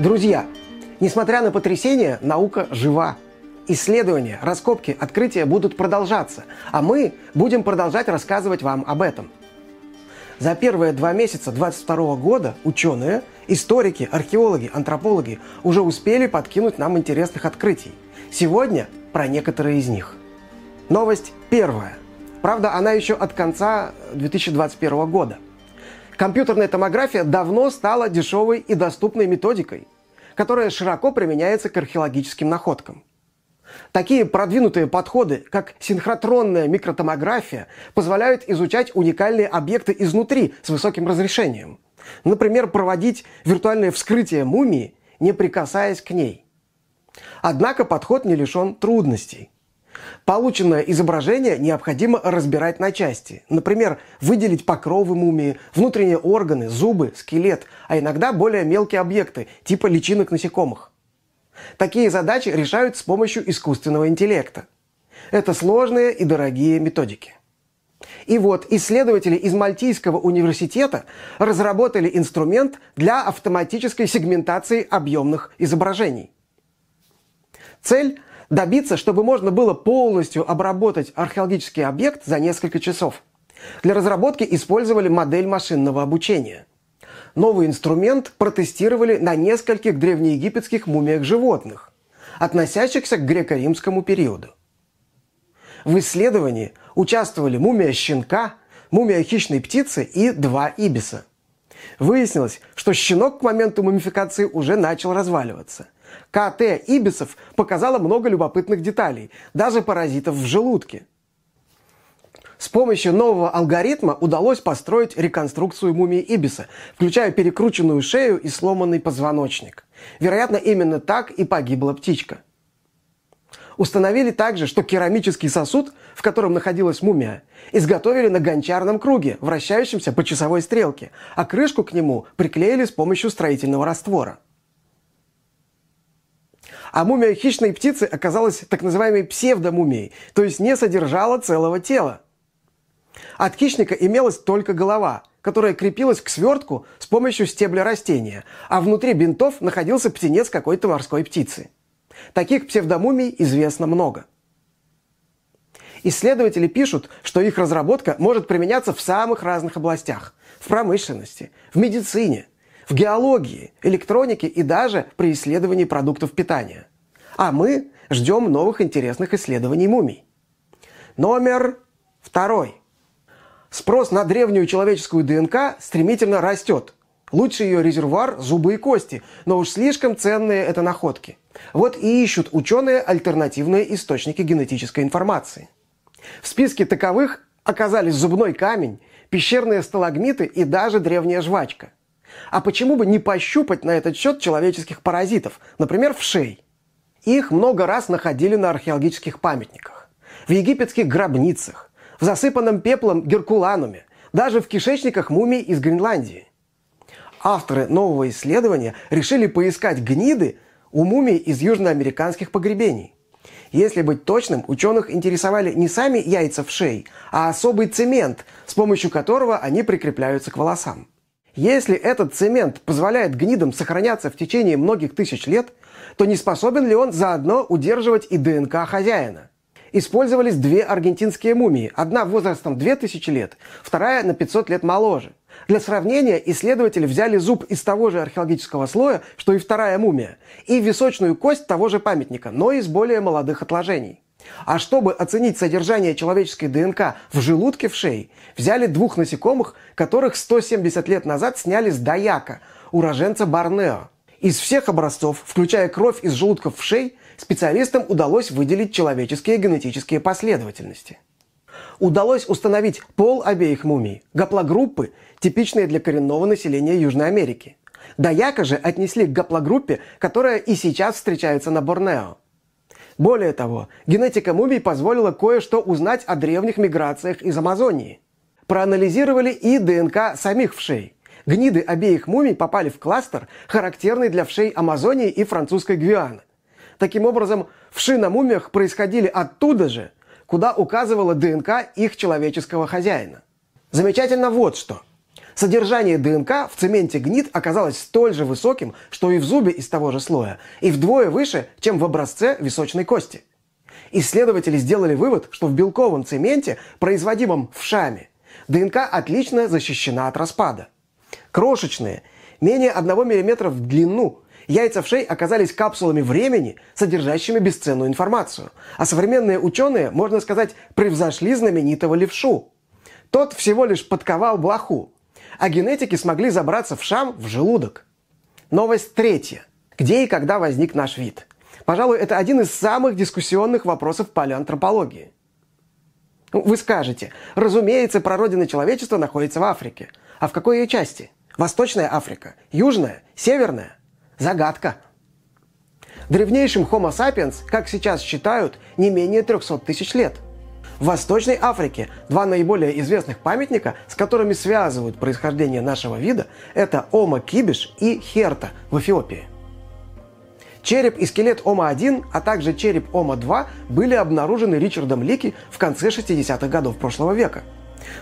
Друзья, несмотря на потрясения, наука жива. Исследования, раскопки, открытия будут продолжаться, а мы будем продолжать рассказывать вам об этом. За первые два месяца 2022 года ученые, историки, археологи, антропологи уже успели подкинуть нам интересных открытий. Сегодня про некоторые из них. Новость первая. Правда, она еще от конца 2021 года. Компьютерная томография давно стала дешевой и доступной методикой, которая широко применяется к археологическим находкам. Такие продвинутые подходы, как синхротронная микротомография, позволяют изучать уникальные объекты изнутри с высоким разрешением. Например, проводить виртуальное вскрытие мумии, не прикасаясь к ней. Однако подход не лишен трудностей. Полученное изображение необходимо разбирать на части. Например, выделить покровы мумии, внутренние органы, зубы, скелет, а иногда более мелкие объекты, типа личинок насекомых. Такие задачи решают с помощью искусственного интеллекта. Это сложные и дорогие методики. И вот исследователи из Мальтийского университета разработали инструмент для автоматической сегментации объемных изображений. Цель добиться, чтобы можно было полностью обработать археологический объект за несколько часов. Для разработки использовали модель машинного обучения. Новый инструмент протестировали на нескольких древнеегипетских мумиях животных, относящихся к греко-римскому периоду. В исследовании участвовали мумия щенка, мумия хищной птицы и два ибиса. Выяснилось, что щенок к моменту мумификации уже начал разваливаться. КТ ибисов показала много любопытных деталей, даже паразитов в желудке. С помощью нового алгоритма удалось построить реконструкцию мумии ибиса, включая перекрученную шею и сломанный позвоночник. Вероятно, именно так и погибла птичка. Установили также, что керамический сосуд, в котором находилась мумия, изготовили на гончарном круге, вращающемся по часовой стрелке, а крышку к нему приклеили с помощью строительного раствора. А мумия хищной птицы оказалась так называемой псевдомумией, то есть не содержала целого тела. От хищника имелась только голова, которая крепилась к свертку с помощью стебля растения, а внутри бинтов находился птенец какой-то морской птицы. Таких псевдомумий известно много. Исследователи пишут, что их разработка может применяться в самых разных областях. В промышленности, в медицине – в геологии, электронике и даже при исследовании продуктов питания. А мы ждем новых интересных исследований мумий. Номер второй. Спрос на древнюю человеческую ДНК стремительно растет. Лучший ее резервуар – зубы и кости, но уж слишком ценные это находки. Вот и ищут ученые альтернативные источники генетической информации. В списке таковых оказались зубной камень, пещерные сталагмиты и даже древняя жвачка – а почему бы не пощупать на этот счет человеческих паразитов, например, вшей? Их много раз находили на археологических памятниках, в египетских гробницах, в засыпанном пеплом Геркулануме, даже в кишечниках мумий из Гренландии. Авторы нового исследования решили поискать гниды у мумий из южноамериканских погребений. Если быть точным, ученых интересовали не сами яйца в шее, а особый цемент, с помощью которого они прикрепляются к волосам. Если этот цемент позволяет гнидам сохраняться в течение многих тысяч лет, то не способен ли он заодно удерживать и ДНК хозяина? Использовались две аргентинские мумии, одна возрастом 2000 лет, вторая на 500 лет моложе. Для сравнения исследователи взяли зуб из того же археологического слоя, что и вторая мумия, и височную кость того же памятника, но из более молодых отложений. А чтобы оценить содержание человеческой ДНК в желудке в шее, взяли двух насекомых, которых 170 лет назад сняли с Даяка, уроженца Борнео. Из всех образцов, включая кровь из желудков в шей, специалистам удалось выделить человеческие генетические последовательности. Удалось установить пол обеих мумий, гаплогруппы, типичные для коренного населения Южной Америки. Даяка же отнесли к гаплогруппе, которая и сейчас встречается на Борнео. Более того, генетика мумий позволила кое-что узнать о древних миграциях из Амазонии. Проанализировали и ДНК самих вшей. Гниды обеих мумий попали в кластер, характерный для вшей Амазонии и французской Гвианы. Таким образом, вши на мумиях происходили оттуда же, куда указывала ДНК их человеческого хозяина. Замечательно вот что. Содержание ДНК в цементе гнит оказалось столь же высоким, что и в зубе из того же слоя, и вдвое выше, чем в образце височной кости. Исследователи сделали вывод, что в белковом цементе, производимом в шаме, ДНК отлично защищена от распада. Крошечные, менее 1 мм в длину, яйца в шее оказались капсулами времени, содержащими бесценную информацию. А современные ученые, можно сказать, превзошли знаменитого левшу. Тот всего лишь подковал блоху, а генетики смогли забраться в шам в желудок. Новость третья. Где и когда возник наш вид? Пожалуй, это один из самых дискуссионных вопросов палеоантропологии. Ну, вы скажете, разумеется, прародина человечества находится в Африке. А в какой ее части? Восточная Африка? Южная? Северная? Загадка. Древнейшим Homo sapiens, как сейчас считают, не менее 300 тысяч лет. В Восточной Африке два наиболее известных памятника, с которыми связывают происхождение нашего вида, это Ома Кибиш и Херта в Эфиопии. Череп и скелет Ома-1, а также череп Ома-2 были обнаружены Ричардом Лики в конце 60-х годов прошлого века.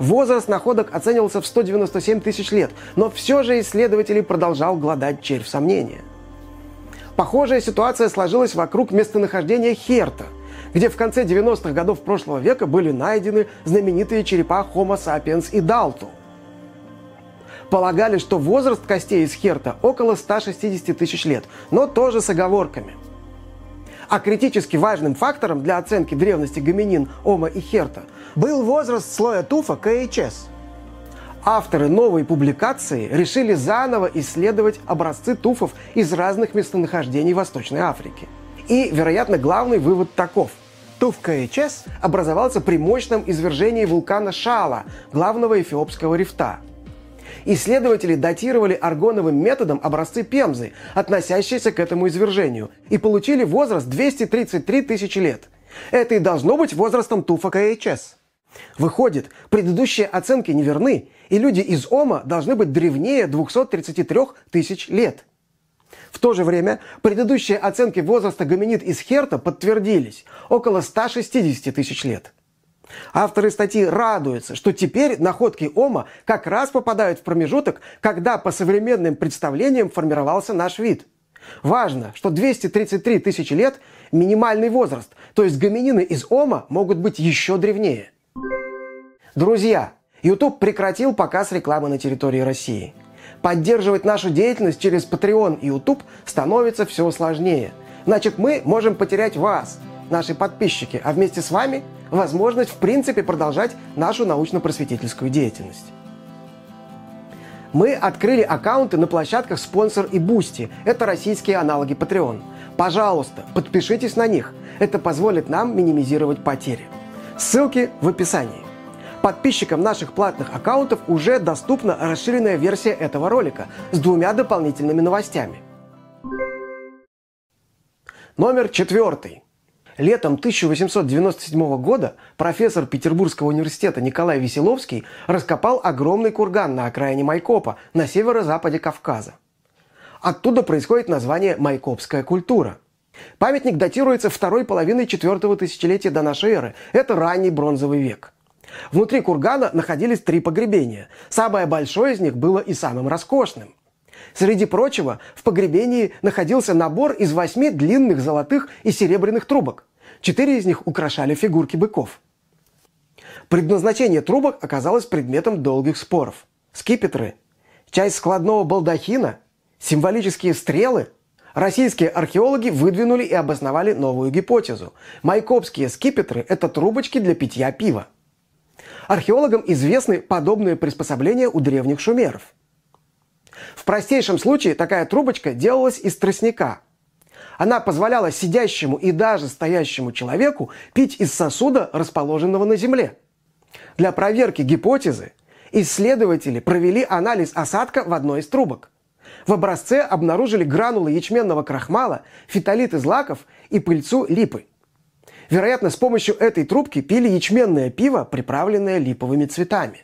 Возраст находок оценивался в 197 тысяч лет, но все же исследователи продолжал гладать червь сомнения. Похожая ситуация сложилась вокруг местонахождения Херта, где в конце 90-х годов прошлого века были найдены знаменитые черепа Homo sapiens и Dalto – полагали, что возраст костей из Херта около 160 тысяч лет, но тоже с оговорками. А критически важным фактором для оценки древности гоминин Ома и Херта был возраст слоя туфа КХС. Авторы новой публикации решили заново исследовать образцы туфов из разных местонахождений Восточной Африки. И, вероятно, главный вывод таков. Туф КХС образовался при мощном извержении вулкана Шала, главного эфиопского рифта – Исследователи датировали аргоновым методом образцы Пемзы, относящиеся к этому извержению, и получили возраст 233 тысячи лет. Это и должно быть возрастом туфа КХС. Выходит, предыдущие оценки неверны, и люди из Ома должны быть древнее 233 тысяч лет. В то же время предыдущие оценки возраста гоминид из Херта подтвердились – около 160 тысяч лет. Авторы статьи радуются, что теперь находки Ома как раз попадают в промежуток, когда по современным представлениям формировался наш вид. Важно, что 233 тысячи лет – минимальный возраст, то есть гоминины из Ома могут быть еще древнее. Друзья, YouTube прекратил показ рекламы на территории России. Поддерживать нашу деятельность через Patreon и YouTube становится все сложнее. Значит, мы можем потерять вас, наши подписчики, а вместе с вами – возможность в принципе продолжать нашу научно-просветительскую деятельность. Мы открыли аккаунты на площадках Sponsor и Boosty. Это российские аналоги Patreon. Пожалуйста, подпишитесь на них. Это позволит нам минимизировать потери. Ссылки в описании. Подписчикам наших платных аккаунтов уже доступна расширенная версия этого ролика с двумя дополнительными новостями. Номер четвертый. Летом 1897 года профессор Петербургского университета Николай Веселовский раскопал огромный курган на окраине Майкопа на северо-западе Кавказа. Оттуда происходит название «Майкопская культура». Памятник датируется второй половиной четвертого тысячелетия до нашей эры. Это ранний бронзовый век. Внутри кургана находились три погребения. Самое большое из них было и самым роскошным – Среди прочего, в погребении находился набор из восьми длинных золотых и серебряных трубок. Четыре из них украшали фигурки быков. Предназначение трубок оказалось предметом долгих споров. Скипетры, часть складного балдахина, символические стрелы. Российские археологи выдвинули и обосновали новую гипотезу. Майкопские скипетры – это трубочки для питья пива. Археологам известны подобные приспособления у древних шумеров. В простейшем случае такая трубочка делалась из тростника. Она позволяла сидящему и даже стоящему человеку пить из сосуда, расположенного на земле. Для проверки гипотезы исследователи провели анализ осадка в одной из трубок. В образце обнаружили гранулы ячменного крахмала, фитолит из лаков и пыльцу липы. Вероятно, с помощью этой трубки пили ячменное пиво, приправленное липовыми цветами –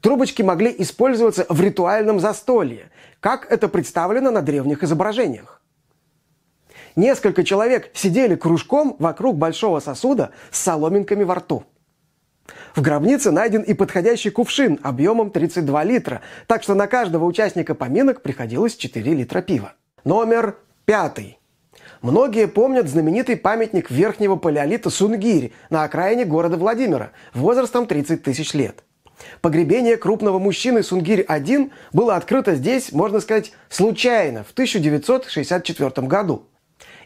Трубочки могли использоваться в ритуальном застолье, как это представлено на древних изображениях. Несколько человек сидели кружком вокруг большого сосуда с соломинками во рту. В гробнице найден и подходящий кувшин объемом 32 литра, так что на каждого участника поминок приходилось 4 литра пива. Номер пятый. Многие помнят знаменитый памятник верхнего палеолита Сунгирь на окраине города Владимира возрастом 30 тысяч лет. Погребение крупного мужчины Сунгирь-1 было открыто здесь, можно сказать, случайно, в 1964 году.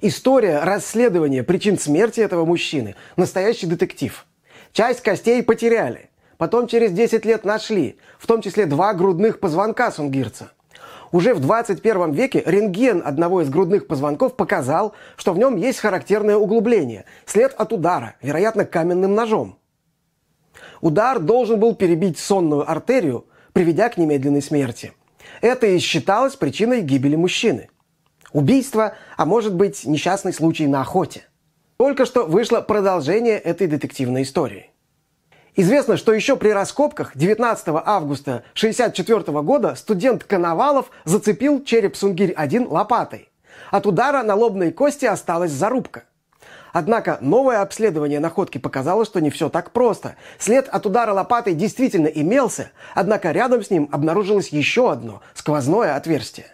История расследования причин смерти этого мужчины – настоящий детектив. Часть костей потеряли, потом через 10 лет нашли, в том числе два грудных позвонка сунгирца – уже в 21 веке рентген одного из грудных позвонков показал, что в нем есть характерное углубление, след от удара, вероятно, каменным ножом. Удар должен был перебить сонную артерию, приведя к немедленной смерти. Это и считалось причиной гибели мужчины. Убийство, а может быть несчастный случай на охоте. Только что вышло продолжение этой детективной истории. Известно, что еще при раскопках 19 августа 1964 года студент Коновалов зацепил череп Сунгирь-1 лопатой. От удара на лобной кости осталась зарубка. Однако новое обследование находки показало, что не все так просто. След от удара лопатой действительно имелся, однако рядом с ним обнаружилось еще одно сквозное отверстие.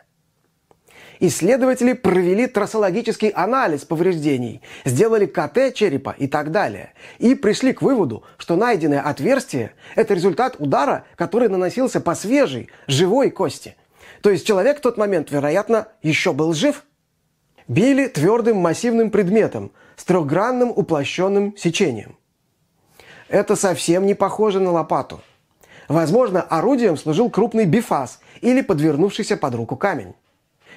Исследователи провели трассологический анализ повреждений, сделали КТ черепа и так далее. И пришли к выводу, что найденное отверстие – это результат удара, который наносился по свежей, живой кости. То есть человек в тот момент, вероятно, еще был жив. Били твердым массивным предметом с трехгранным уплощенным сечением. Это совсем не похоже на лопату. Возможно, орудием служил крупный бифас или подвернувшийся под руку камень.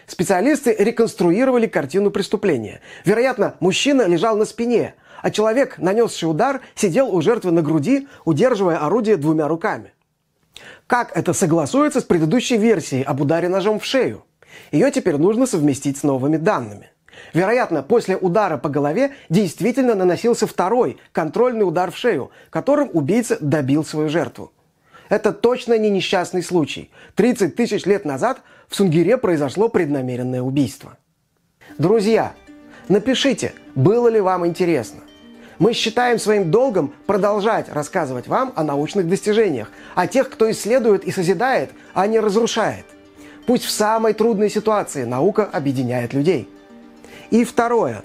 Специалисты реконструировали картину преступления. Вероятно, мужчина лежал на спине, а человек, нанесший удар, сидел у жертвы на груди, удерживая орудие двумя руками. Как это согласуется с предыдущей версией об ударе ножом в шею? Ее теперь нужно совместить с новыми данными. Вероятно, после удара по голове действительно наносился второй контрольный удар в шею, которым убийца добил свою жертву. Это точно не несчастный случай. 30 тысяч лет назад в Сунгире произошло преднамеренное убийство. Друзья, напишите, было ли вам интересно. Мы считаем своим долгом продолжать рассказывать вам о научных достижениях, о тех, кто исследует и созидает, а не разрушает. Пусть в самой трудной ситуации наука объединяет людей. И второе.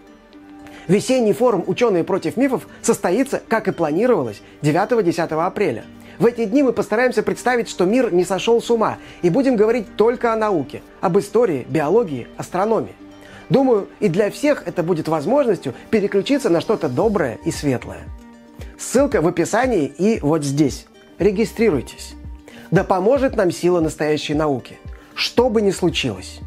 Весенний форум «Ученые против мифов» состоится, как и планировалось, 9-10 апреля – в эти дни мы постараемся представить, что мир не сошел с ума, и будем говорить только о науке, об истории, биологии, астрономии. Думаю, и для всех это будет возможностью переключиться на что-то доброе и светлое. Ссылка в описании и вот здесь. Регистрируйтесь. Да поможет нам сила настоящей науки. Что бы ни случилось.